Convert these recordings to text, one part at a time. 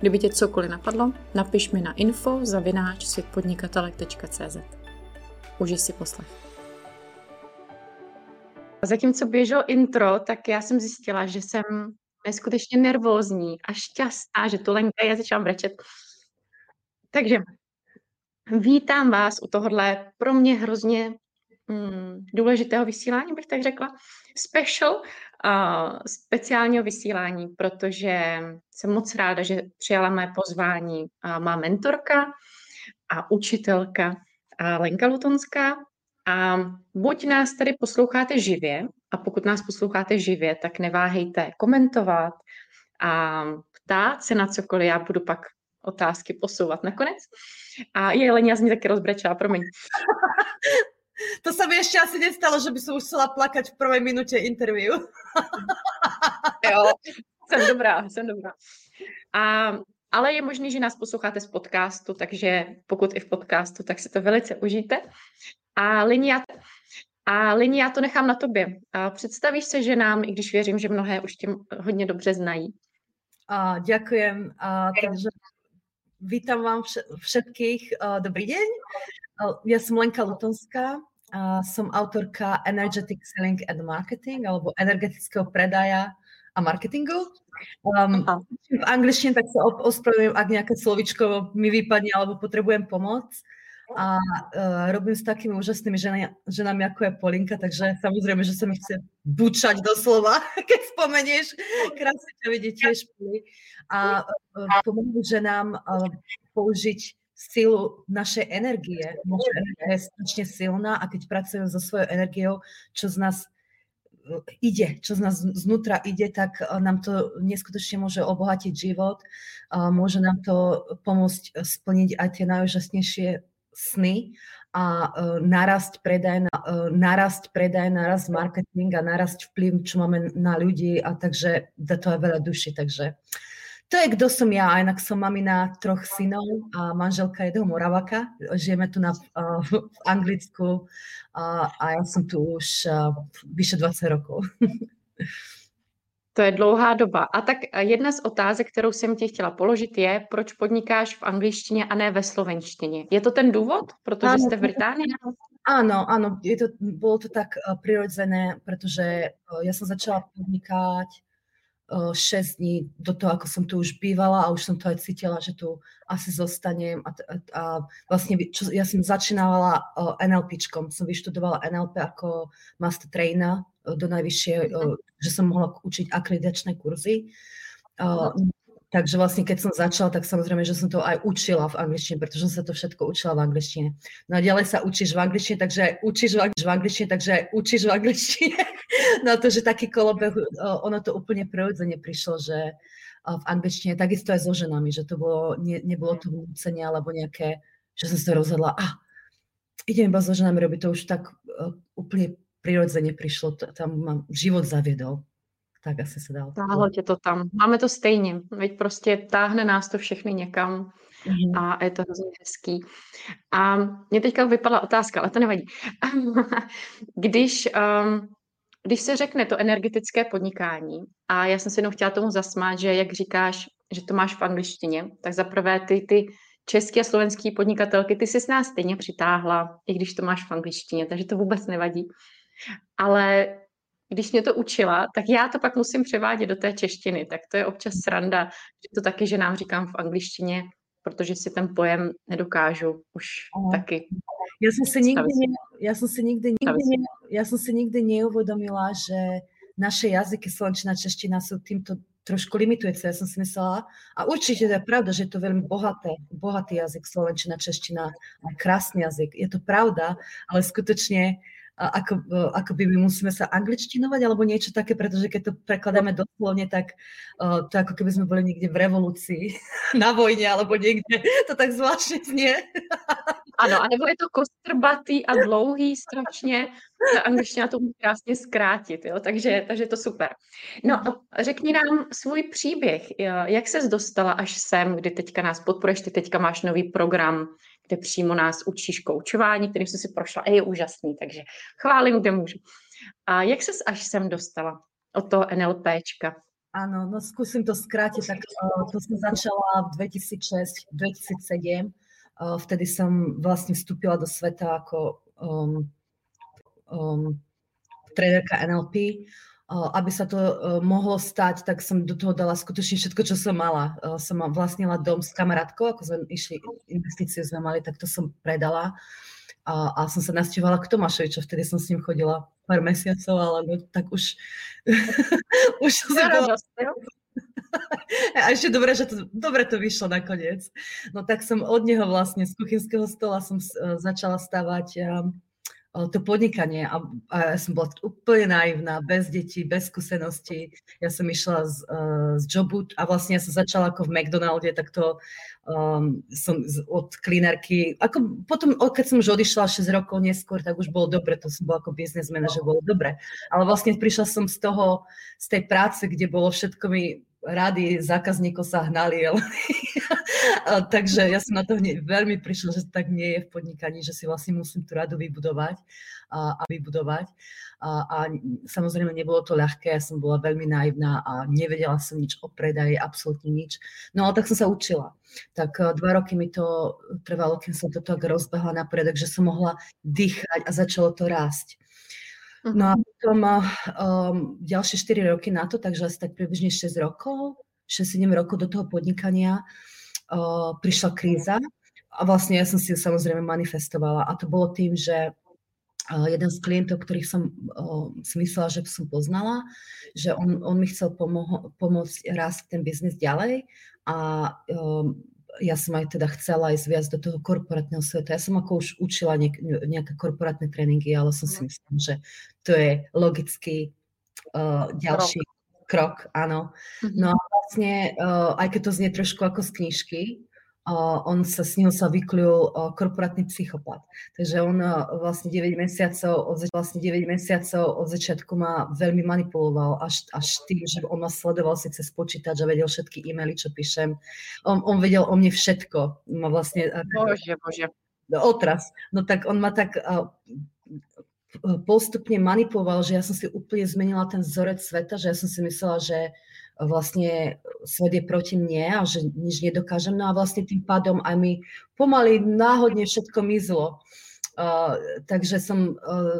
Kdyby tě cokoliv napadlo, napiš mi na info zavináč světpodnikatelek.cz. Užij si poslech. Zatímco běžel intro, tak já jsem zjistila, že jsem neskutečně nervózní a šťastná, že tu Lenka je začala brečet. Takže vítám vás u tohohle pro mě hrozně mm, důležitého vysílání, bych tak řekla. Special, speciálního vysílání, protože jsem moc ráda, že přijala mé pozvání uh, má mentorka a učitelka uh, Lenka Lutonská. A buď nás tady posloucháte živě, a pokud nás posloucháte živě, tak neváhejte komentovat a ptát se na cokoliv. Já budu pak otázky posouvat nakonec. A je Lenia z ní taky rozbrečela, promiň. To sa mi ešte asi nestalo, že by som už chcela plakať v prvej minúte interview. jo, jsem dobrá, jsem dobrá. A, ale je možný, že nás posloucháte z podcastu, takže pokud i v podcastu, tak si to velice užijte. A Linia, a Lini, já to nechám na tobě. A představíš se, že nám, i když věřím, že mnohé už tě hodně dobře znají. A, ďakujem. A, takže vítam vám všetkých. Dobrý deň. Ja som Lenka Lutonská, a som autorka Energetic Selling and Marketing alebo energetického predaja a marketingu. Um, v angličtine tak sa ospravedlňujem, ak nejaké slovičko mi vypadne alebo potrebujem pomoc. A uh, robím s takými úžasnými ženami, ženami ako je Polinka, takže samozrejme, že sa mi chce bučať doslova, keď spomenieš. Krásne ťa vidieť tiež. A pomôžu ženám použiť silu našej energie. Naša energia je strašne silná a keď pracujú so svojou energiou, čo z nás e, ide, čo z nás znútra ide, tak e, nám to neskutočne môže obohatiť život, môže nám to pomôcť splniť aj tie najúžasnejšie sny a e, narast predaj, narast predaj, narast marketing a narast vplyv, čo máme na ľudí a takže to aj veľa duši, takže to je, kto som ja. Inak som mamina troch synov a manželka jedného Moravaka. Žijeme tu na, uh, v Anglicku uh, a ja som tu už uh, vyše 20 rokov. To je dlouhá doba. A tak jedna z otázek, kterou jsem ti chtěla položit, je, proč podnikáš v angličtině a ne ve slovenštině. Je to ten důvod, protože ano, jste v Británii? Áno, áno, je to, bolo to tak prirodzené, pretože ja som začala podnikať 6 dní do toho, ako som tu už bývala a už som to aj cítila, že tu asi zostanem a, a, a vlastne čo, ja som začínala NLPčkom, som vyštudovala NLP ako master trainer do najvyššie, že som mohla učiť akreditačné kurzy. Takže vlastne keď som začala, tak samozrejme, že som to aj učila v angličtine, pretože som sa to všetko učila v angličtine. No a ďalej sa učíš v angličtine, takže učíš v angličtine, takže učíš v angličtine. No to, že taký kolobeh, ono to úplne prirodzene prišlo, že v angličtine, takisto aj so ženami, že to bolo, ne, nebolo to vnúcenie alebo nejaké, že som sa rozhodla, a idem iba so ženami robiť, to už tak úplne prirodzene prišlo, tam mám život zaviedol tak asi se dá. Táhlo tě to tam. Máme to stejně. Veď prostě táhne nás to všechny někam mm. a je to hrozně hezký. A mě teďka vypadla otázka, ale to nevadí. když, um, když se řekne to energetické podnikání, a já jsem si jenom chtěla tomu zasmát, že jak říkáš, že to máš v angličtině, tak zaprvé ty, ty české a slovenské podnikatelky, ty jsi s nás stejně přitáhla, i když to máš v angličtině, takže to vůbec nevadí. Ale když mě to učila, tak já to pak musím převádět do té češtiny. Tak to je občas sranda, že to taky, že nám říkám v angličtině, protože si ten pojem nedokážu už Aha. taky. Ja som si nikdy, ne, ja som si nikdy, nikdy ne, ja som si nikdy neuvedomila, že naše jazyky slovenčina čeština sú týmto trošku limitujúce. Ja som si myslela, a určite to je pravda, že je to veľmi bohaté, bohatý jazyk slovenčina, čeština, krásny jazyk. Je to pravda, ale skutočne ako, ako by my musíme sa angličtinovať alebo niečo také, pretože keď to prekladáme doslovne, tak uh, to ako keby sme boli niekde v revolúcii, na vojne alebo niekde. To tak zvláštne znie. Ano, anebo je to kostrbatý a dlouhý strašně. Angličtina to může krásně zkrátit? Takže, takže to super. No řekni nám svůj příběh. Jak ses dostala až sem, kdy teďka nás podporuješ, ty teďka máš nový program, kde přímo nás učíš koučování, kterým jsi si prošla a je úžasný, takže chválím, kde můžu. A jak ses až sem dostala od toho NLPčka? Áno, no skúsim to skrátiť. Tak uh, to som začala v 2006-2007 vtedy som vlastne vstúpila do sveta ako um, um, trénerka NLP. Aby sa to mohlo stať, tak som do toho dala skutočne všetko, čo som mala. Som vlastnila dom s kamarátkou, ako sme išli, investície sme mali, tak to som predala. A, a som sa nasťahovala k Tomášovi, čo vtedy som s ním chodila pár mesiacov, ale no, tak už... už som bola... A ešte dobre, že to, dobre to vyšlo nakoniec. No tak som od neho vlastne z kuchynského stola som začala stavať to podnikanie a, a ja som bola úplne naivná, bez detí, bez skúseností. Ja som išla z, uh, z jobu a vlastne ja som začala ako v McDonalde, tak to um, som z, od klinerky. Ako potom, keď som už odišla 6 rokov neskôr, tak už bolo dobre, to som bola ako biznes manažer, bolo dobre. Ale vlastne prišla som z toho, z tej práce, kde bolo všetko mi rady zákazníkov sa hnali. Ale Takže ja som na to hneď veľmi prišla, že tak nie je v podnikaní, že si vlastne musím tú radu vybudovať a, a vybudovať. A, a samozrejme nebolo to ľahké, ja som bola veľmi naivná a nevedela som nič o predaji, absolútne nič. No ale tak som sa učila. Tak e, dva roky mi to trvalo, kým som to tak rozbehla na predok, že som mohla dýchať a začalo to rásť. No a mhm. potom um, ďalšie 4 roky na to, takže asi tak približne 6 rokov, 6-7 rokov do toho podnikania uh, prišla kríza. A vlastne ja som si ju samozrejme manifestovala. A to bolo tým, že uh, jeden z klientov, ktorých som uh, si myslela, že som poznala, že on, on mi chcel pomo- pomôcť rásť ten biznis ďalej. A um, ja som aj teda chcela ísť viac do toho korporátneho sveta. Ja som ako už učila niek- nejaké korporátne tréningy, ale som si mhm. myslím, že to je logický uh, ďalší krok, áno. Mhm. No a vlastne, uh, aj keď to znie trošku ako z knižky, on sa s ním sa vykľul uh, korporátny psychopat. Takže on vlastne 9 mesiacov, od, vlastne 9 mesiacov od začiatku ma veľmi manipuloval, až, až tým, že on ma sledoval si cez počítač a vedel všetky e-maily, čo píšem. On, on vedel o mne všetko. Ma vlastne, bože, bože. Otras. No tak on ma tak postupne manipuloval, že ja som si úplne zmenila ten vzorec sveta, že ja som si myslela, že vlastne svet je proti mne a že nič nedokážem. No a vlastne tým pádom aj mi pomaly náhodne všetko mizlo. Uh, takže som uh,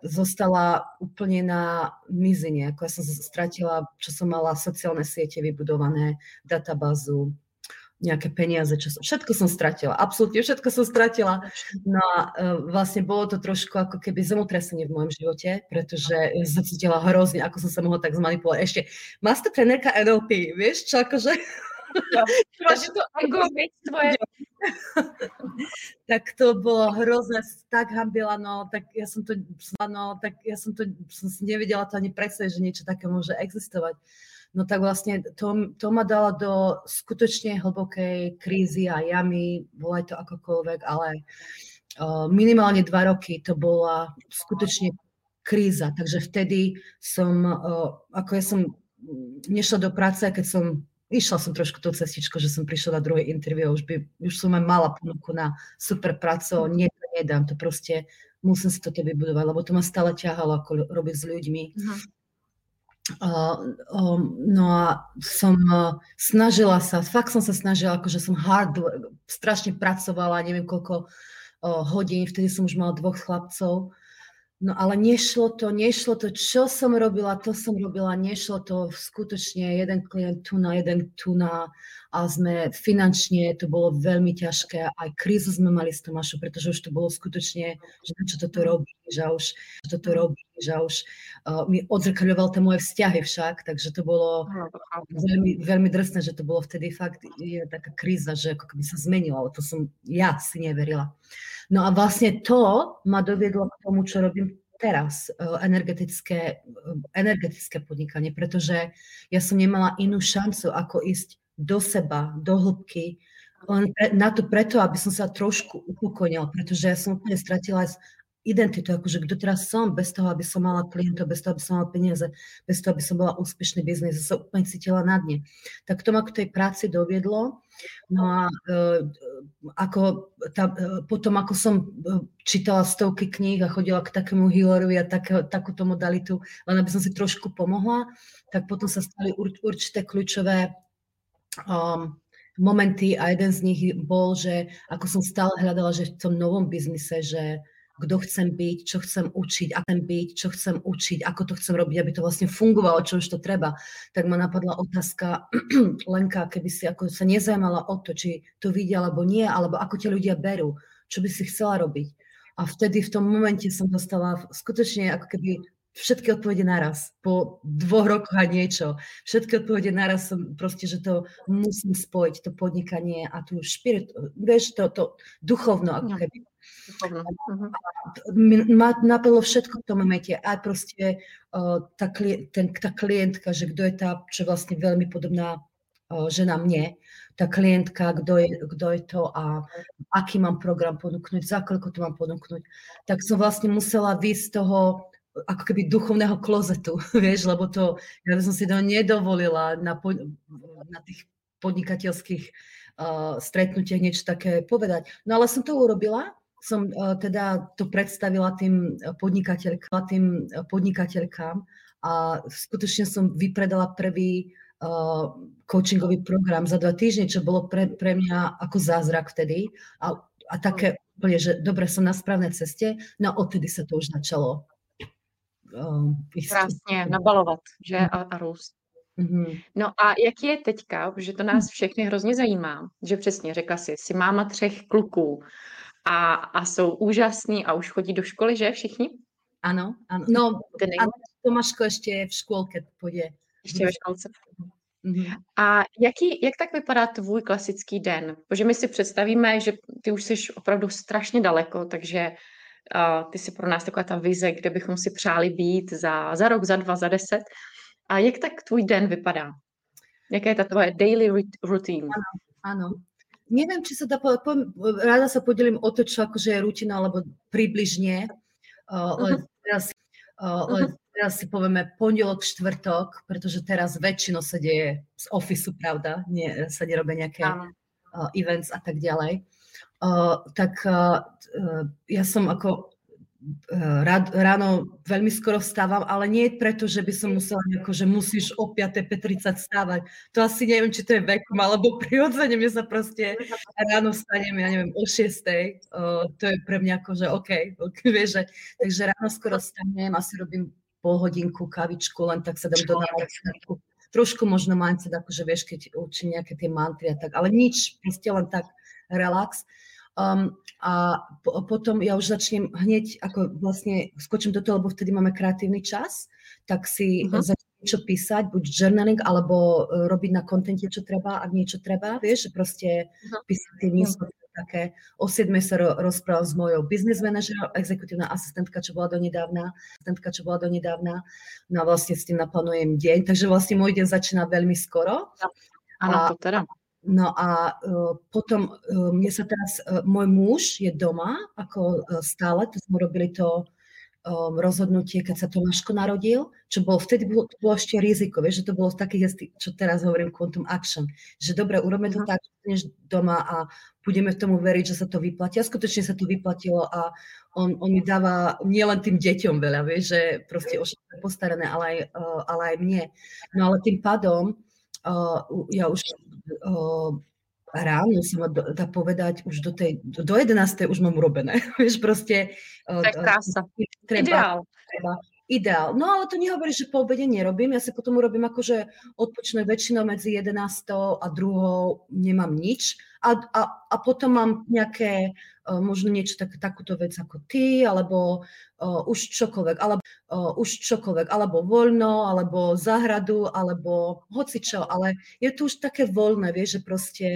zostala úplne na mizine. Ako ja som stratila, čo som mala sociálne siete vybudované, databázu, nejaké peniaze, čo som, všetko som stratila, absolútne všetko som stratila. No a uh, vlastne bolo to trošku ako keby zemotresenie v mojom živote, pretože som cítila hrozne, ako som sa mohla tak zmanipulovať. Ešte, master trenerka NLP, vieš čo, akože... Ja, to ego tvoje. tak to bolo hrozné, tak hambila, no, tak ja som to, no, tak ja som to, som si nevedela to ani predstaviť, že niečo také môže existovať no tak vlastne to, to ma dala do skutočne hlbokej krízy a jamy, volaj to akokoľvek, ale minimálne dva roky to bola skutočne kríza. Takže vtedy som, ako ja som nešla do práce, keď som išla som trošku tou cestičkou, že som prišla na druhé interview, už, by, už som aj mala ponuku na super prácu, nie, to nedám, to proste musím si toto vybudovať, lebo to ma stále ťahalo, ako robiť s ľuďmi. Uh-huh. Um, no a som uh, snažila sa, fakt som sa snažila, akože som hard, strašne pracovala, neviem koľko hodín, vtedy som už mala dvoch chlapcov. No ale nešlo to, nešlo to, čo som robila, to som robila, nešlo to. Skutočne jeden klient tu na jeden tu na a sme finančne, to bolo veľmi ťažké, aj krízu sme mali s Tomášom, pretože už to bolo skutočne, že čo toto robí, že už toto robí, že už uh, mi odzrkadľoval tie moje vzťahy však, takže to bolo veľmi, veľmi drsné, že to bolo vtedy fakt je taká kríza, že ako keby sa zmenilo, ale to som ja si neverila. No a vlastne to ma doviedlo k tomu, čo robím teraz energetické, energetické podnikanie, pretože ja som nemala inú šancu, ako ísť do seba, do hĺbky, len pre, na to preto, aby som sa trošku upokojila, pretože ja som úplne stratila identitu, akože kto teraz som, bez toho, aby som mala klientov, bez toho, aby som mala peniaze, bez toho, aby som bola úspešný biznis, som úplne cítila na dne. Tak to ma k tej práci doviedlo. No a e, ako tá, e, potom, ako som e, čítala stovky kníh a chodila k takému healerovi a tak, takúto modalitu, len aby som si trošku pomohla, tak potom sa stali ur, určité kľúčové um, momenty a jeden z nich bol, že ako som stále hľadala, že v tom novom biznise, že kto chcem byť, čo chcem učiť, ako chcem byť, čo chcem učiť, ako to chcem robiť, aby to vlastne fungovalo, čo už to treba, tak ma napadla otázka, Lenka, keby si ako sa nezajímala o to, či to vidia alebo nie, alebo ako tie ľudia berú, čo by si chcela robiť. A vtedy v tom momente som dostala skutočne ako keby všetky odpovede naraz, po dvoch rokoch a niečo. Všetky odpovede naraz som proste, že to musím spojiť, to podnikanie a tu špirit, vieš, to, to duchovno ako no. keby. Mhm. Napadlo všetko v tom momente, aj proste tá, ten, tá klientka, že kto je tá, čo vlastne veľmi podobná žena mne, tá klientka, kto je, kto je to a aký mám program ponúknuť, za koľko to mám ponúknuť. Tak som vlastne musela výjsť z toho ako keby duchovného klozetu, vieš, lebo to, ja som si to nedovolila na, po, na tých podnikateľských uh, stretnutiach niečo také povedať. No ale som to urobila, som uh, teda to predstavila tým podnikateľkám, tým podnikateľkám a skutočne som vypredala prvý uh, coachingový program za dva týždne, čo bolo pre, pre mňa ako zázrak vtedy. A, a také úplne, že dobre, som na správnej ceste, no odtedy sa to už začalo um, Krásně nabalovat, že a, a růst. Mm-hmm. No a jak je teďka, že to nás všechny hrozně zajímá, že přesně řekla si, jsi máma třech kluků a, a jsou úžasní a už chodí do školy, že všichni? Ano, ano. No, ano, Tomáško ještě v školke půjde. Ještě ve školce. Mm-hmm. A jaký, jak tak vypadá tvůj klasický den? Protože my si představíme, že ty už jsi opravdu strašně daleko, takže ty jsi pro nás taková ta vize, kde bychom si přáli být za, za rok, za dva, za deset. A jak tak tvůj den vypadá? Jaká je ta tvoje daily routine? Ano, ano. Neviem, či sa dá povedať, po, rada sa podelím o to, čo akože je rutina, alebo približne. Uh, uh-huh. teraz, uh, uh-huh. teraz si povieme pondelok, štvrtok, pretože teraz väčšinou sa deje z ofisu, pravda? Nie, sa nerobia nejaké uh, events a tak ďalej. Uh, tak uh, ja som ako ráno veľmi skoro vstávam, ale nie preto, že by som musela nejako, že musíš o 5.30 stávať. To asi neviem, či to je vekom, alebo prirodzene mne sa proste ráno vstanem, ja neviem, o 6. Uh, to je pre mňa ako, že OK, vieš, že, takže ráno skoro vstanem, asi robím pol hodinku, kavičku, len tak sa dám do návodku. Trošku možno mindset, akože vieš, keď učím nejaké tie mantry a tak, ale nič, proste len tak relax. Um, a po, potom ja už začnem hneď, ako vlastne skočím do toho, lebo vtedy máme kreatívny čas, tak si uh-huh. začnem niečo písať, buď journaling, alebo uh, robiť na kontente, čo treba, ak niečo treba, vieš, že proste uh-huh. písať tie míslo, také. O 7 sa ro- rozprávam s mojou business manažerou, exekutívna asistentka, čo bola donedávna, asistentka, čo bola donedávna, no a vlastne s tým naplánujem deň, takže vlastne môj deň začína veľmi skoro. Áno, to teda. No a uh, potom uh, mne sa teraz, uh, môj muž je doma, ako stále, to sme robili to rozhodnutie, keď sa Tomáško narodil, čo bolo, vtedy bolo, to bolo ešte riziko, vieš, že to bolo takých, čo teraz hovorím, quantum action, že dobre, urobíme to uh-huh. tak, že doma a budeme tomu veriť, že sa to vyplatí. A skutočne sa to vyplatilo a on, on mi dáva nielen tým deťom veľa, vieš, že proste o postarané, ale aj, ale aj mne. No ale tým pádom uh, ja už uh, ráno sa ma dá povedať, už do tej, do 11. už mám urobené. Vieš, proste... Uh, tak krása. Treba, Ideál. Treba, ideál. No ale to nehovorí, že po obede nerobím. Ja si potom urobím akože odpočné väčšinou medzi 11. a 2. nemám nič. A, a, a potom mám nejaké, možno niečo tak, takúto vec ako ty, alebo uh, už čokoľvek, alebo uh, už čokoľvek, alebo voľno, alebo záhradu, alebo hocičo, ale je to už také voľné, vieš, že proste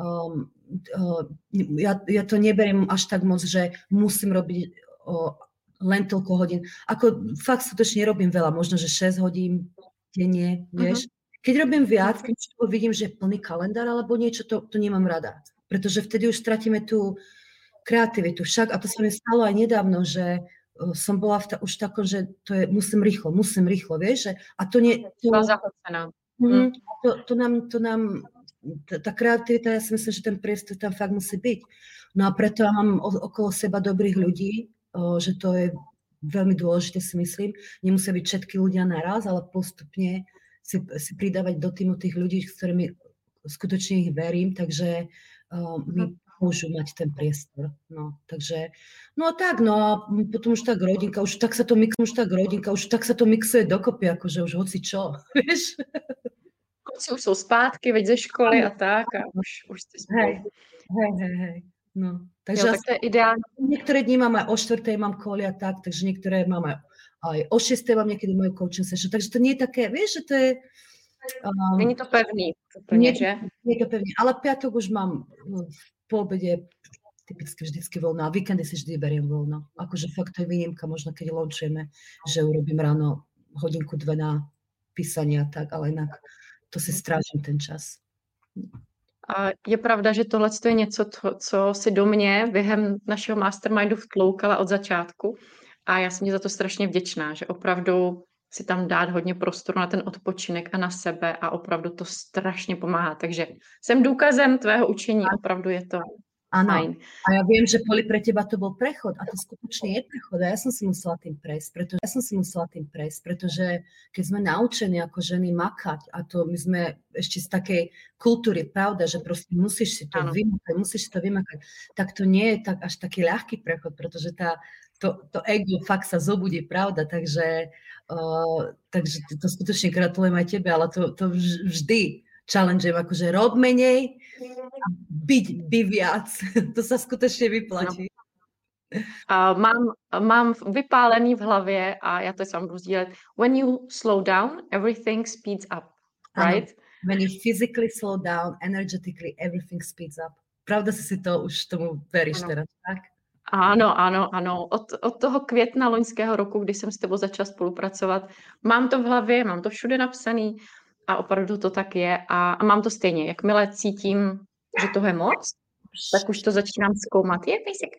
um, uh, ja, ja to neberiem až tak moc, že musím robiť uh, len toľko hodín. Ako fakt skutočne robím veľa, možno, že 6 hodín denne, vieš. Uh-huh. Keď robím viac, keď vidím, že je plný kalendár alebo niečo, to, to nemám rada. Pretože vtedy už stratíme tú kreativitu. Však, a to sa mi stalo aj nedávno, že uh, som bola v ta, už takom, že to je, musím rýchlo, musím rýchlo, vieš, že, a to nie... To, mm, to, to, nám, to nám, tá, kreativita, ja si myslím, že ten priestor tam fakt musí byť. No a preto ja mám okolo seba dobrých ľudí, že to je veľmi dôležité si myslím. Nemusia byť všetky ľudia naraz, ale postupne si, si pridávať do týmu tých ľudí, s ktorými skutočne ich verím, takže uh, mi môžu mať ten priestor. No, takže, no a tak, no a potom už tak rodinka, už tak sa to mixuje, už tak rodinka, už tak sa to mixuje dokopy, akože už hoci čo, vieš. Kluci už sú zpátky, veď ze školy a tak a už, už ste spolu. Hej, hej, hej. No, takže jo, tak to je ideálne. Niektoré dní mám aj o 4. mám koly a tak, takže niektoré mám aj, aj o 6. mám niekedy moju coaching session, takže to nie je také, vieš, že to je... Um, Není to pevný, úplne, nie, že? Nie je to pevný, ale piatok už mám no, po obede typicky vždycky voľno a víkendy si vždy beriem voľno. Akože fakt to je výnimka, možno keď launchujeme, že urobím ráno hodinku, dve na písanie a tak, ale inak to si strážim ten čas. A je pravda, že tohle je něco, co si do mě během našeho mastermindu vtloukala od začátku. A já jsem ti za to strašně vděčná, že opravdu si tam dát hodně prostoru na ten odpočinek a na sebe a opravdu to strašně pomáhá. Takže jsem důkazem tvého učení, opravdu je to Áno. Fajn. A ja viem, že Poli pre teba to bol prechod a to skutočne je prechod a ja som si musela tým prejsť, pretože ja som si musela tým prejsť, pretože keď sme naučení ako ženy makať a to my sme ešte z takej kultúry, pravda, že proste musíš si to ano. vymakať, musíš si to vymakať, tak to nie je tak až taký ľahký prechod, pretože tá, to, to ego fakt sa zobudí, pravda, takže, uh, takže to, to skutočne gratulujem aj tebe, ale to, to vždy challengem, akože rob menej a byť, by viac. To sa skutočne vyplatí. Uh, mám, mám vypálený v hlavě a já to sám budu sdílet. When you slow down, everything speeds up, right? Ano. When you physically slow down, energetically, everything speeds up. Pravda si si to už tomu veríš ano. teraz, tak? Ano, ano, ano. Od, od toho května loňského roku, kdy jsem s tebou začala spolupracovat, mám to v hlavě, mám to všude napsaný a opravdu to tak je a, a mám to stejně. Jakmile cítím, že toho je moc, tak už to začínám zkoumat. Je basic.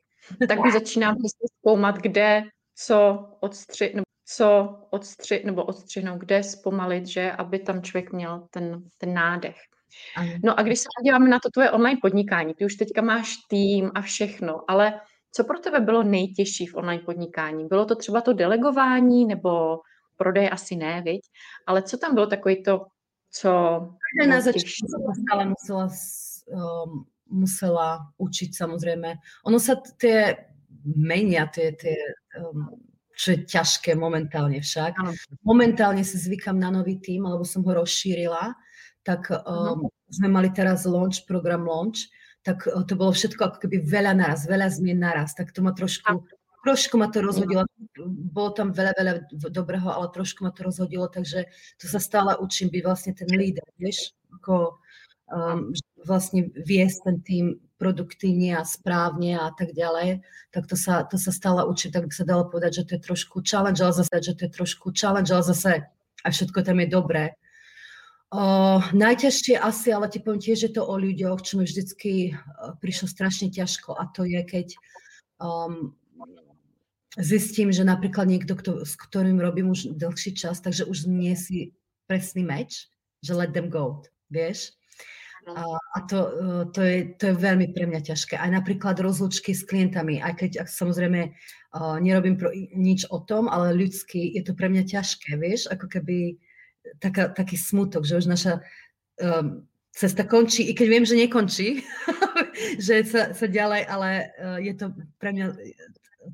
Tak už začínám zkoumat, kde, co odstři, nebo co odstři, nebo odstřihnout, kde zpomalit, že aby tam člověk měl ten, ten nádech. No a když se podíváme na to tvoje online podnikání, ty už teďka máš tým a všechno, ale co pro tebe bylo nejtěžší v online podnikání? Bylo to třeba to delegování nebo prodej asi ne, viď? Ale co tam bylo takový to co... Na začiatku stále musela, um, musela učiť samozrejme. Ono sa tie menia, tie, tie um, čo je ťažké momentálne však. Ano. Momentálne si zvykam na nový tým, alebo som ho rozšírila, tak um, uh-huh. sme mali teraz launch, program launch, tak uh, to bolo všetko ako keby veľa naraz, veľa zmien naraz, tak to ma trošku trošku ma to rozhodilo. Bolo tam veľa, veľa dobrého, ale trošku ma to rozhodilo, takže to sa stále učím byť vlastne ten líder, vieš, ako um, vlastne viesť ten tým produktívne a správne a tak ďalej, tak to sa, to sa stále učím, tak by sa dalo povedať, že to je trošku challenge, ale zase, že to je trošku challenge, ale zase a všetko tam je dobré. Uh, najťažšie asi, ale ti poviem tiež, že to o ľuďoch, čo mi vždycky uh, prišlo strašne ťažko a to je, keď um, zistím, že napríklad niekto, kto, s ktorým robím už dlhší čas, takže už nie si presný meč, že let them go, vieš. A, a to, e, to, je, to je veľmi pre mňa ťažké. Aj napríklad rozlučky s klientami, aj keď ak samozrejme uh, nerobím pro, nič o tom, ale ľudský je to pre mňa ťažké, vieš, ako keby taká, taký smutok, že už naša um, cesta končí, i keď viem, že nekončí, že sa, sa ďalej, ale uh, je to pre mňa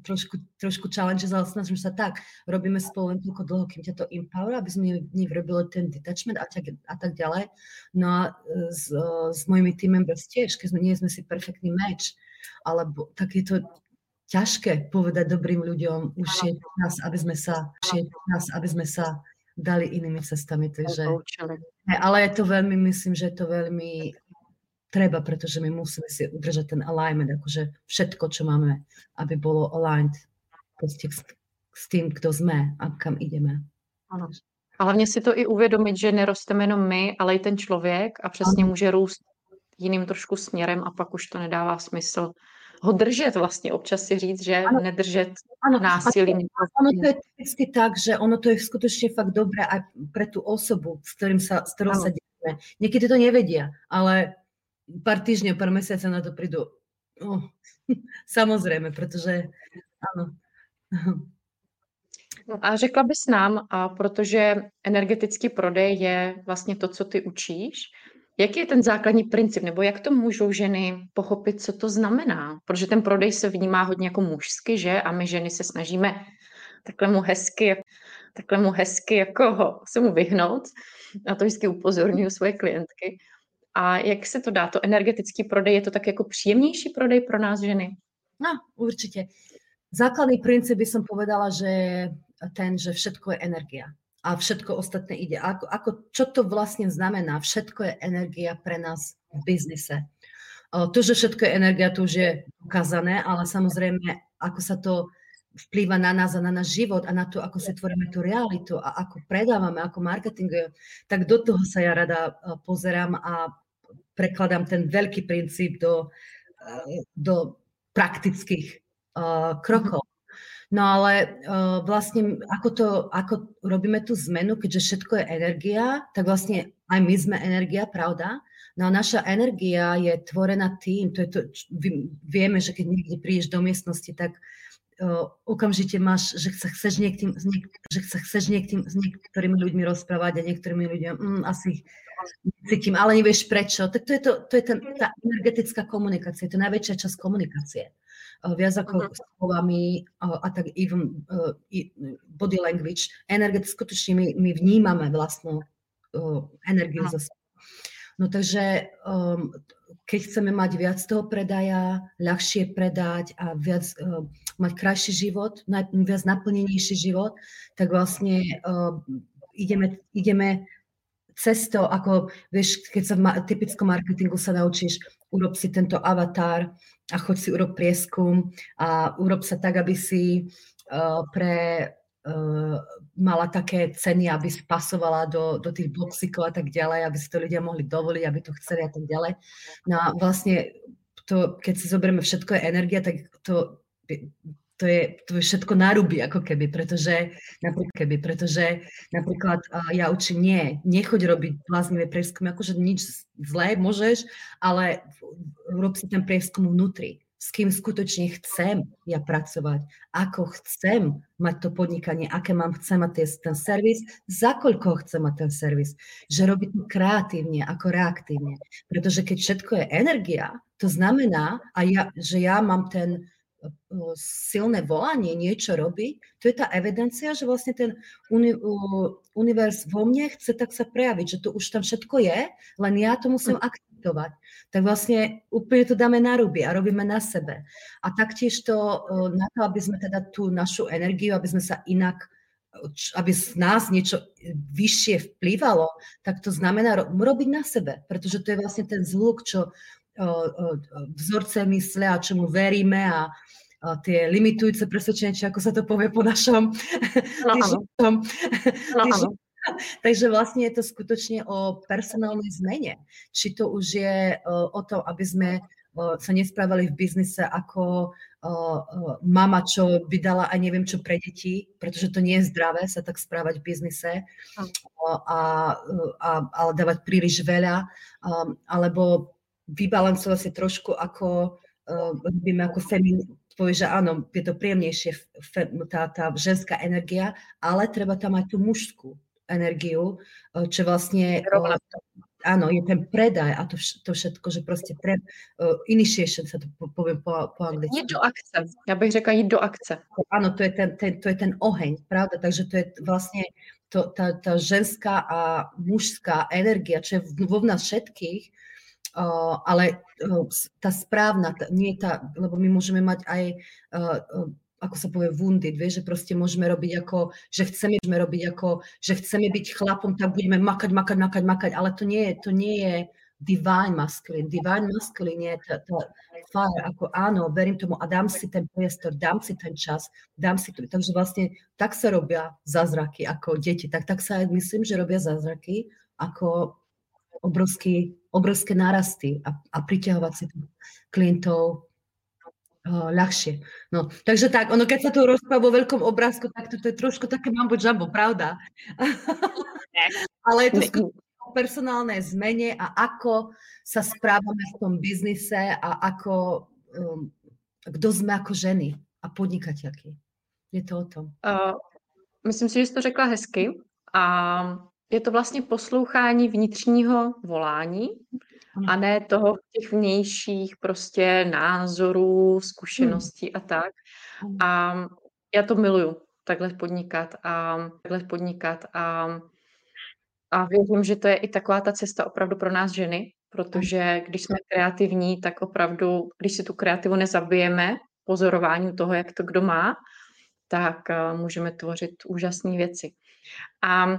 trošku, trošku challenge, ale snažím sa tak, robíme spolu len toľko dlho, kým ťa to empower, aby sme nevrobili ten detachment a, tak, a tak ďalej. No a e, s, s mojimi team members tiež, keď sme, nie sme si perfektný meč, alebo tak je to ťažké povedať dobrým ľuďom, už je čas, aby sme sa, už je čas, aby sme sa dali inými cestami. Takže, ale je to veľmi, myslím, že je to veľmi treba, pretože my musíme si udržať ten alignment, akože všetko, čo máme, aby bolo aligned s tým, kto sme a kam ideme. Ano. A hlavně si to i uvědomit, že nerosteme jenom my, ale i ten člověk a přesně ano. může růst jiným trošku směrem a pak už to nedává smysl ho držet vlastně, občas si říct, že ano. nedržet ano. násilí. Ono to je typicky tak, že ono to je skutočne fakt dobré aj pre tú osobu, s, ktorým sa, s ktorou ano. sa delíme. Niekedy to nevedia, ale pár týždňov, pár mesiacov na to prídu. Oh, samozrejme, pretože áno. No a řekla bys nám, a protože energetický prodej je vlastně to, co ty učíš, jaký je ten základní princip, nebo jak to můžou ženy pochopit, co to znamená? Protože ten prodej se vnímá hodně jako mužsky, že? A my ženy se snažíme takhle mu hezky, takhle mu hezky jako se mu vyhnout. A to vždycky upozorňuji svoje klientky. A jak se to dá? To energetický prodej, je to tak jako příjemnější prodej pro nás ženy? No, určite. Základný princíp by som povedala, že ten, že všetko je energia a všetko ostatné ide. Ako, ako, čo to vlastne znamená? Všetko je energia pre nás v biznise. To, že všetko je energia, to už je ukázané, ale samozrejme, ako sa to vplýva na nás a na náš život a na to, ako si tvoríme tú realitu a ako predávame, ako marketingujeme, tak do toho sa ja rada pozerám a prekladám ten veľký princíp do, do praktických krokov. No ale uh, vlastne ako, to, ako robíme tú zmenu, keďže všetko je energia, tak vlastne aj my sme energia, pravda? No a naša energia je tvorená tým, to je to, vieme, že keď niekde prídeš do miestnosti, tak uh, okamžite máš, že sa chceš niekým, že sa chceš niekým, s niektorými ľuďmi rozprávať a niektorými ľuďmi mm, asi cítim, ale nevieš prečo. Tak to je, to, to je ten, tá energetická komunikácia, to je najväčšia časť komunikácie. Eh, viac ako uh-huh. slovami eh, a tak even uh, body language, energeticky skutočne my, my vnímame vlastnú energiu uh-huh. za No takže um, keď chceme mať viac toho predaja, ľahšie predať a viac, uh, mať krajší život, naj, viac naplnenejší život, tak vlastne uh, ideme, ideme cestou, ako vieš, keď sa v ma- typickom marketingu sa naučíš, urob si tento avatar, a choď si urob prieskum a urob sa tak, aby si uh, pre uh, mala také ceny, aby spasovala do, do tých boxikov a tak ďalej, aby si to ľudia mohli dovoliť, aby to chceli a tak ďalej. No a vlastne to, keď si zoberieme všetko je energia, tak to to je, to je všetko náruby, ako keby, pretože napríklad, keby, pretože napríklad uh, ja učím, nie, nechoď robiť bláznivé prieskumy, akože nič zlé môžeš, ale rob si ten prieskum vnútri, s kým skutočne chcem ja pracovať, ako chcem mať to podnikanie, aké mám, chcem mať ten servis, za koľko chcem mať ten servis, že robiť to kreatívne ako reaktívne. Pretože keď všetko je energia, to znamená, a ja, že ja mám ten, silné volanie niečo robiť, to je tá evidencia, že vlastne ten uni, univerz vo mne chce tak sa prejaviť, že to už tam všetko je, len ja to musím hm. akceptovať. Tak vlastne úplne to dáme na ruby a robíme na sebe. A taktiež to na to, aby sme teda tú našu energiu, aby sme sa inak aby z nás niečo vyššie vplývalo, tak to znamená robiť na sebe, pretože to je vlastne ten zvuk, čo vzorce mysle a čomu veríme a, a tie limitujúce presvedčenia, či ako sa to povie po našom. No, no, no. Takže vlastne je to skutočne o personálnej zmene. Či to už je o tom, aby sme sa nesprávali v biznise ako mama, čo by dala aj neviem čo pre deti, pretože to nie je zdravé sa tak správať v biznise a, a, ale dávať príliš veľa, alebo vybalancovať si trošku ako uh, robíme ako femin, povie, že áno, je to príjemnejšie fe, tá, tá ženská energia, ale treba tam mať tú mužskú energiu, uh, čo vlastne uh, áno, je ten predaj a to, to všetko, že proste pre, uh, initiation sa to poviem po, po anglicky. Jít do akce, ja bych řekla jít do akce. Áno, to je ten, ten, to je ten oheň, pravda, takže to je vlastne to, tá, tá ženská a mužská energia, čo je vo nás všetkých, ale tá správna, nie tá, lebo my môžeme mať aj ako sa povie wounded, vieš, že proste môžeme robiť ako, že chceme robiť ako, že chceme byť chlapom, tak budeme makať, makať, makať, makať, ale to nie je, to nie je divine masculine. Divine masculine je tá, tá fire, ako áno, verím tomu a dám si ten priestor, dám si ten čas, dám si to. Takže vlastne tak sa robia zázraky ako deti. Tak, tak sa aj myslím, že robia zázraky ako obrovský, obrovské nárasty a, a priťahovať si klientov uh, ľahšie. No, takže tak, ono keď sa tu rozpráva vo veľkom obrázku, tak to, to je trošku také mambo jumbo, pravda? Ale je to skutočne o personálnej zmene a ako sa správame v tom biznise a ako, um, kto sme ako ženy a podnikateľky. Je to o tom. Uh, myslím si, že jsi to řekla hezky. A je to vlastně poslouchání vnitřního volání a ne toho těch vnějších prostě názorů, zkušeností a tak. A já to miluju, takhle podnikat a takhle podnikat a, a věřím, že to je i taková ta cesta opravdu pro nás ženy, protože když jsme kreativní, tak opravdu, když si tu kreativu nezabijeme pozorováním toho, jak to kdo má, tak můžeme tvořit úžasné věci. A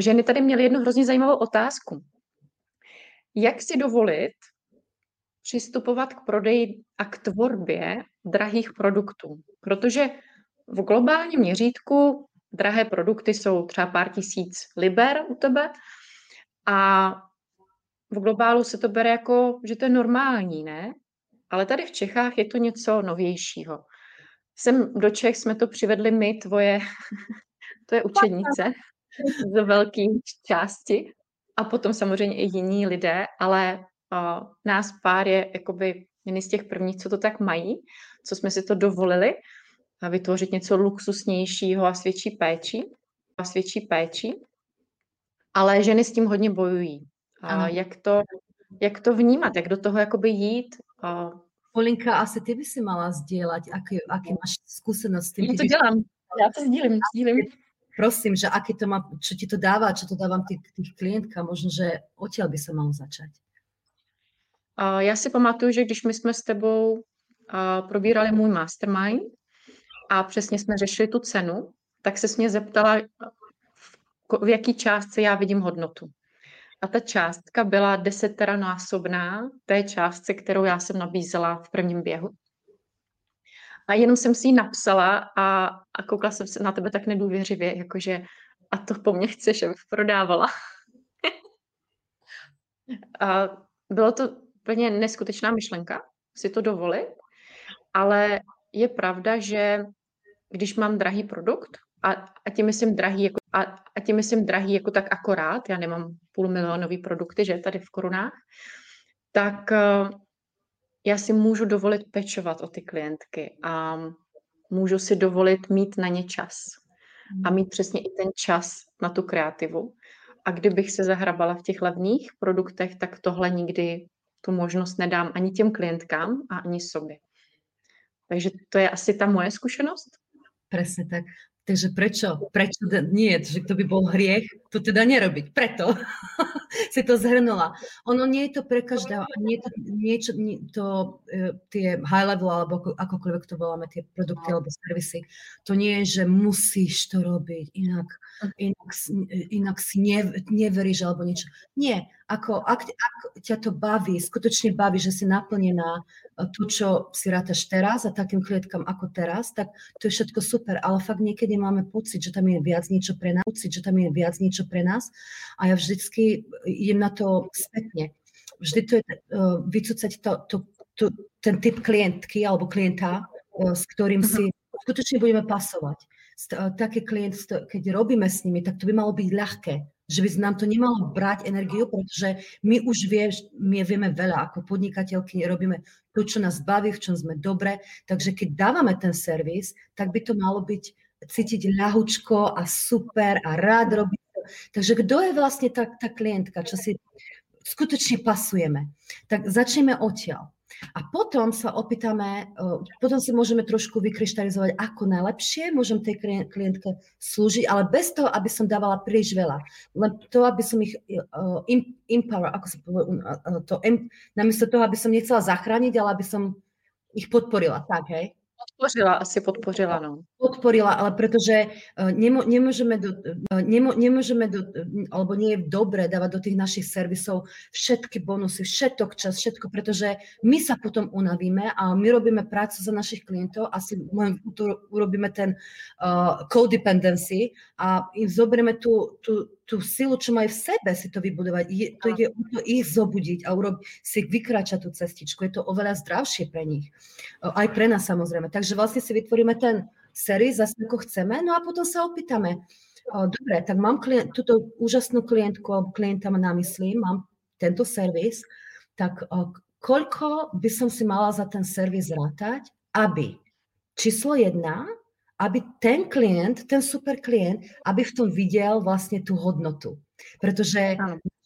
ženy tady měly jednu hrozně zajímavou otázku. Jak si dovolit přistupovat k prodeji a k tvorbě drahých produktů? Protože v globálním měřítku drahé produkty jsou třeba pár tisíc liber u tebe a v globálu se to bere jako, že to je normální, ne? Ale tady v Čechách je to něco novějšího. Sem do Čech jsme to přivedli my, tvoje, to je učednice z velké části a potom samozřejmě i jiní lidé, ale uh, nás pár je jakoby jedni z těch prvních, co to tak mají, co jsme si to dovolili a vytvořit něco luxusnějšího a svědčí péči, a svědčí péči. Ale ženy s tím hodně bojují. A jak, to, jak to vnímat, jak do toho jakoby jít? A... Polinka, asi ty by si mala sdílet, jaký, jaký máš zkušenost s tím. Já to dělám, já to sdílím, sdílím prosím, že aký to má, čo ti to dáva, čo to dávam tých, tých klientka, možno, že odtiaľ by sa malo začať. Uh, já si pamatuju, že když my jsme s tebou probírali můj mastermind a přesně jsme řešili tu cenu, tak se mě zeptala, v jaký částce já vidím hodnotu. A ta částka byla deseteranásobná té částce, kterou já jsem nabízela v prvním běhu. A jenom jsem si ji napsala a, a koukala jsem se na tebe tak nedůvěřivě, jakože a to po mně chceš, abych prodávala. a bylo to úplně neskutečná myšlenka si to dovolit, ale je pravda, že když mám drahý produkt, a, a tím myslím drahý jako, a, a tím myslím drahý jako tak akorát, já nemám půl milionový produkty, že tady v korunách, tak já si můžu dovolit pečovat o ty klientky a můžu si dovolit mít na ně čas. A mít přesně i ten čas na tu kreativu. A kdybych se zahrabala v těch levných produktech, tak tohle nikdy tu možnost nedám ani těm klientkám a ani sobě. Takže to je asi ta moje zkušenost. Presne tak. Takže prečo? Prečo nie? Že to by bol hriech to teda nerobiť. Preto si to zhrnula. Ono nie je to pre každého. Nie je to, niečo, nie, to, uh, tie high level, alebo ako, akokoľvek to voláme, tie produkty alebo servisy, to nie je, že musíš to robiť, inak, inak, inak si ne, neveríš alebo niečo. Nie. Ako, ak, ak ťa to baví, skutočne baví, že si naplnená to, čo si rátaš teraz a takým klientkám ako teraz, tak to je všetko super, ale fakt niekedy máme pocit, že tam je viac niečo pre nás, pocit, že tam je viac niečo pre nás. A ja vždycky idem na to spätne. Vždy to je uh, vycúcať to, to, to, ten typ klientky alebo klienta, uh, s ktorým si skutočne budeme pasovať. Uh, taký klient, keď robíme s nimi, tak to by malo byť ľahké. Že by nám to nemalo brať energiu, pretože my už vie, my vieme veľa. Ako podnikateľky, robíme to, čo nás baví, v čom sme dobre, takže keď dávame ten servis, tak by to malo byť cítiť ľahučko a super a rád robiť. Takže kto je vlastne tá, tá klientka, čo si skutočne pasujeme? Tak začneme odtiaľ. A potom sa opýtame, potom si môžeme trošku vykryštalizovať, ako najlepšie môžem tej klientke slúžiť, ale bez toho, aby som dávala príliš veľa. Len to, aby som ich empower, ako sa povie, to, namiesto toho, aby som nechcela zachrániť, ale aby som ich podporila. Tak, hej? Podporila, asi podporila, no. Podporila, ale pretože uh, nemo, nemôžeme, do, uh, nemo, nemôžeme do, alebo nie je dobré dávať do tých našich servisov všetky bonusy, všetok čas, všetko, pretože my sa potom unavíme a my robíme prácu za našich klientov, asi urobíme ten uh, codependency a im zoberieme tú, tú, tú silu, čo majú v sebe, si to vybudovať. Je, to ide o to ich zobudiť a urob, si vykračať tú cestičku. Je to oveľa zdravšie pre nich. Aj pre nás samozrejme. Takže vlastne si vytvoríme ten sérii zase ako chceme, no a potom sa opýtame, dobre, tak mám klient, túto úžasnú klientku klienta na mysli, mám tento servis, tak koľko by som si mala za ten servis rátať, aby číslo jedna, aby ten klient, ten super klient, aby v tom videl vlastne tú hodnotu. Pretože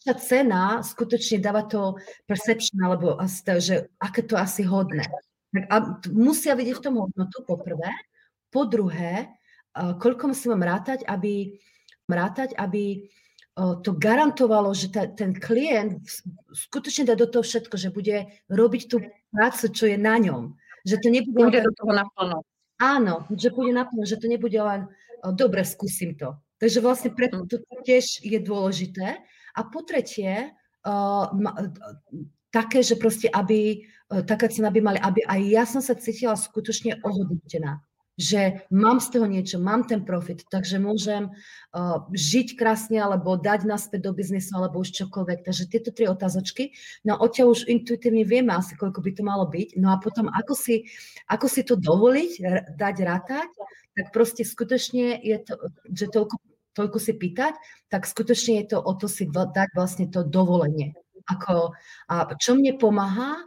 naša cena skutočne dáva to perception, alebo že aké to asi hodné. Tak a musia vidieť v tom hodnotu, po prvé. Po druhé, koľko musím rátať, aby, rátať, aby to garantovalo, že ta, ten klient skutočne dá do toho všetko, že bude robiť tú prácu, čo je na ňom. Že to nebude... Bude do toho naplno. Áno, že bude naplno, že to nebude len dobre, skúsim to. Takže vlastne preto mm. to tiež je dôležité. A po tretie, uh, také, že proste, aby taká cena by mali, aby aj ja som sa cítila skutočne ohodnotená že mám z toho niečo, mám ten profit, takže môžem uh, žiť krásne alebo dať naspäť do biznisu alebo už čokoľvek. Takže tieto tri otázočky. No odtiaľ už intuitívne vieme asi, koľko by to malo byť. No a potom, ako si, ako si to dovoliť, dať rátať, tak proste skutočne je to, že toľko, toľko si pýtať, tak skutočne je to o to si dať vlastne to dovolenie. Ako, a čo mne pomáha,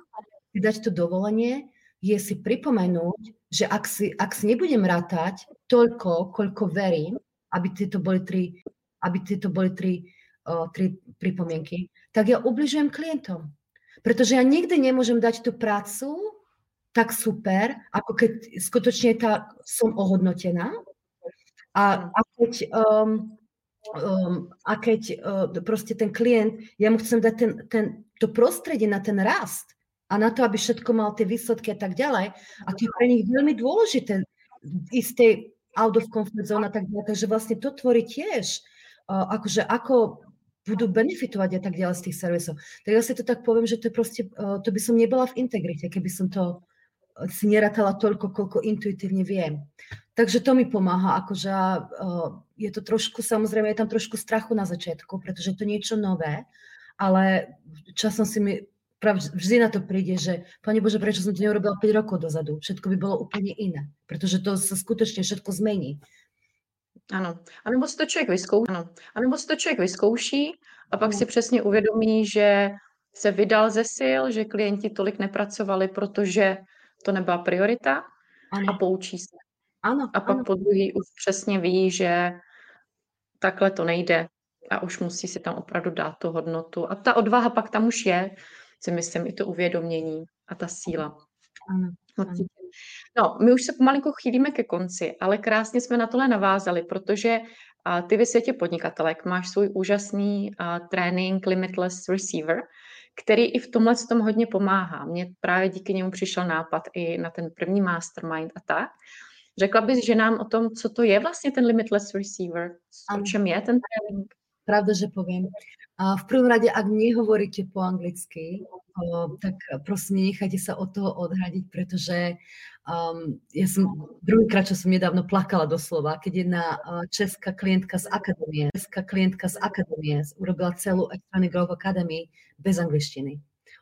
dať to dovolenie, je si pripomenúť, že ak si, ak si nebudem rátať toľko, koľko verím, aby tieto boli tri, aby tieto boli tri, uh, tri pripomienky, tak ja ubližujem klientom. Pretože ja nikdy nemôžem dať tú prácu tak super, ako keď skutočne tá, som ohodnotená. A, a keď, um, um, a keď uh, proste ten klient, ja mu chcem dať ten, ten, to prostredie na ten rast, a na to, aby všetko mal tie výsledky a tak ďalej. A to je pre nich veľmi dôležité ísť out of comfort zone a tak ďalej. Takže vlastne to tvorí tiež, uh, akože ako budú benefitovať a tak ďalej z tých servisov. Tak ja si to tak poviem, že to, je proste, uh, to by som nebola v integrite, keby som to si nerátala toľko, koľko intuitívne viem. Takže to mi pomáha, akože uh, je to trošku, samozrejme, je tam trošku strachu na začiatku, pretože to niečo nové, ale časom si mi vždy na to príde, že Pane Bože, prečo som to neurobila 5 rokov dozadu? Všetko by bolo úplne iné, pretože to sa skutočne všetko zmení. Ano, a nebo si to člověk vyzkouší, ano. A nebo si to člověk vyzkouší a pak no. si přesně uvědomí, že se vydal ze sil, že klienti tolik nepracovali, protože to nebyla priorita ano. a poučí se. Ano, a pak ano. po druhý už přesně ví, že takhle to nejde a už musí si tam opravdu dát tu hodnotu. A ta odvaha pak tam už je, si myslím, i to uvědomění a ta síla. Ano. No, my už se pomalinku chýlíme ke konci, ale krásně jsme na tohle navázali, protože a ty ve světě podnikatelek máš svůj úžasný a, trénink Limitless Receiver, který i v tomhle tom hodně pomáhá. Mně právě díky němu přišel nápad i na ten první mastermind a tak. Řekla bys že nám o tom, co to je vlastně ten Limitless Receiver? O čem je ten trénink? Pravda, že poviem. V prvom rade, ak nehovoríte po anglicky, tak prosím, nenechajte sa od toho odhradiť, pretože um, ja som druhýkrát, čo som nedávno plakala doslova, keď jedna uh, česká klientka z akadémie, česká klientka z akadémie urobila celú Electronic Growth Academy bez angličtiny.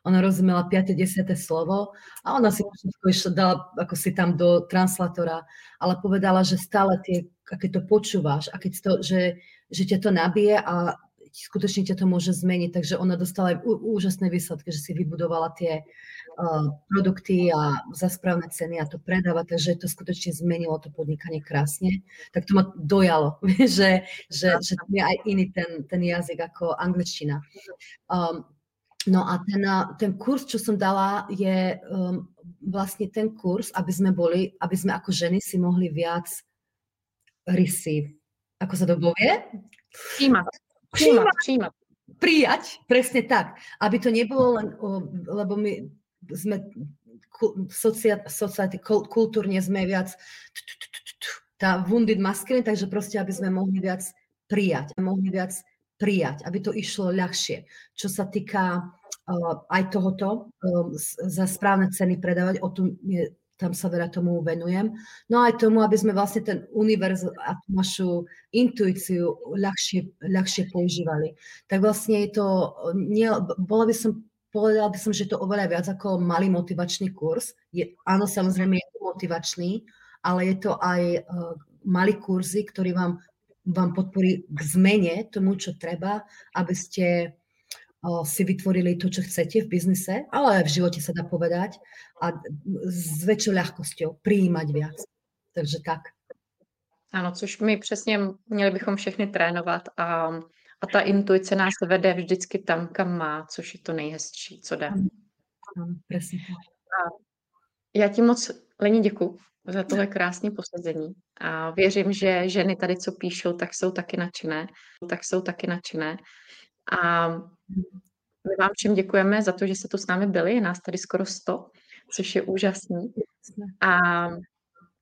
Ona rozumela 5. 10. slovo a ona si všetko išla, dala ako si tam do translatora, ale povedala, že stále tie, keď to počúvaš a keď to, že, že ťa to nabije a skutočne ťa to môže zmeniť. Takže ona dostala aj úžasné výsledky, že si vybudovala tie uh, produkty a za správne ceny a to predáva, takže to skutočne zmenilo to podnikanie krásne. Tak to ma dojalo, že, že, že to je aj iný ten, ten jazyk ako angličtina. Um, no a ten, ten kurz, čo som dala, je um, vlastne ten kurz, aby sme boli, aby sme ako ženy si mohli viac receive. Ako sa to povie? Príjmať. Príjmať, príjmať. Prijať, presne tak. Aby to nebolo len, lebo my sme society, kultúrne sme viac tá wounded masculine, takže proste, aby sme mohli viac prijať, mohli viac prijať, aby to išlo ľahšie. Čo sa týka uh, aj tohoto, um, za správne ceny predávať, o tom je, tam sa veľa tomu venujem. No aj tomu, aby sme vlastne ten univerz a našu intuíciu ľahšie, ľahšie používali. Tak vlastne je to, nie, bola by som povedala by som, že je to oveľa viac ako malý motivačný kurz. Je, áno, samozrejme je to motivačný, ale je to aj uh, malý kurzy, ktorý vám vám podporí k zmene tomu, čo treba, aby ste si vytvorili to, čo chcete v biznise, ale aj v živote sa dá povedať a s väčšou ľahkosťou prijímať viac. Takže tak. Ano, což my přesně měli bychom všechny trénovat a, a ta intuice nás vede vždycky tam, kam má, což je to nejhezčí, co jde. Ano, přesně. A já ti moc, Lení, děkuji za tohle krásné posazení. A věřím, že ženy tady, co píšou, tak jsou taky nadšené. Tak jsou taky nadšené. A my vám všem děkujeme za to, že jste tu s námi byli. Je nás tady skoro 100, což je úžasný. A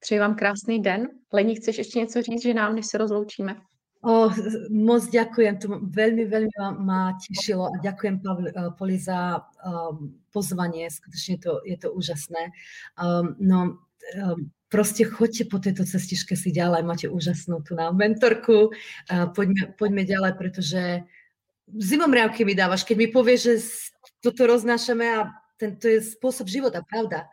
přeji vám krásný den. Lení, chceš ještě něco říct, že nám, než se rozloučíme? O, moc ďakujem, to veľmi, veľmi ma tešilo a ďakujem Poli za um, pozvanie, skutočne to, je to úžasné. Um, no, um, proste choďte po tejto cestičke si ďalej, máte úžasnú tu na mentorku, uh, poďme, poďme ďalej, pretože zimomriavky mi dávaš, keď mi povieš, že toto roznášame a ten, to je spôsob života, pravda.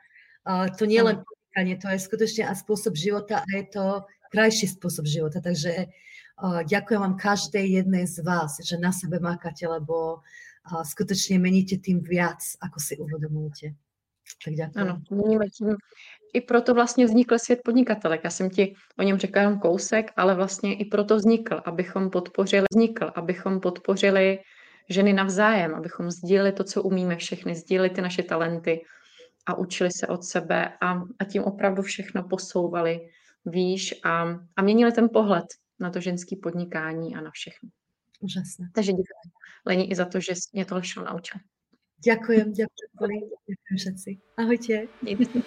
Uh, to nie len podnikanie, to je skutočne aj spôsob života a je to krajší spôsob života, takže Ďakujem vám každej jednej z vás, že na sebe mákate, lebo skutočne meníte tým viac, ako si uvedomujete. Tak ďakujem. Ano, tím. I proto vlastně vznikl svět podnikatelek. Já jsem ti o něm řekla jenom kousek, ale vlastně i proto vznikl, abychom podpořili, vznikl, abychom podpořili ženy navzájem, abychom sdíleli to, co umíme všechny, sdíleli ty naše talenty a učili se od sebe a, a tím opravdu všechno posouvali výš a, a měnili ten pohled na to ženské podnikání a na všechno. Úžasné. Takže děkuji Leni i za to, že mě to šlo naučil. Ďakujem, ďakujem, ďakujem všetci. Ahojte. Mějte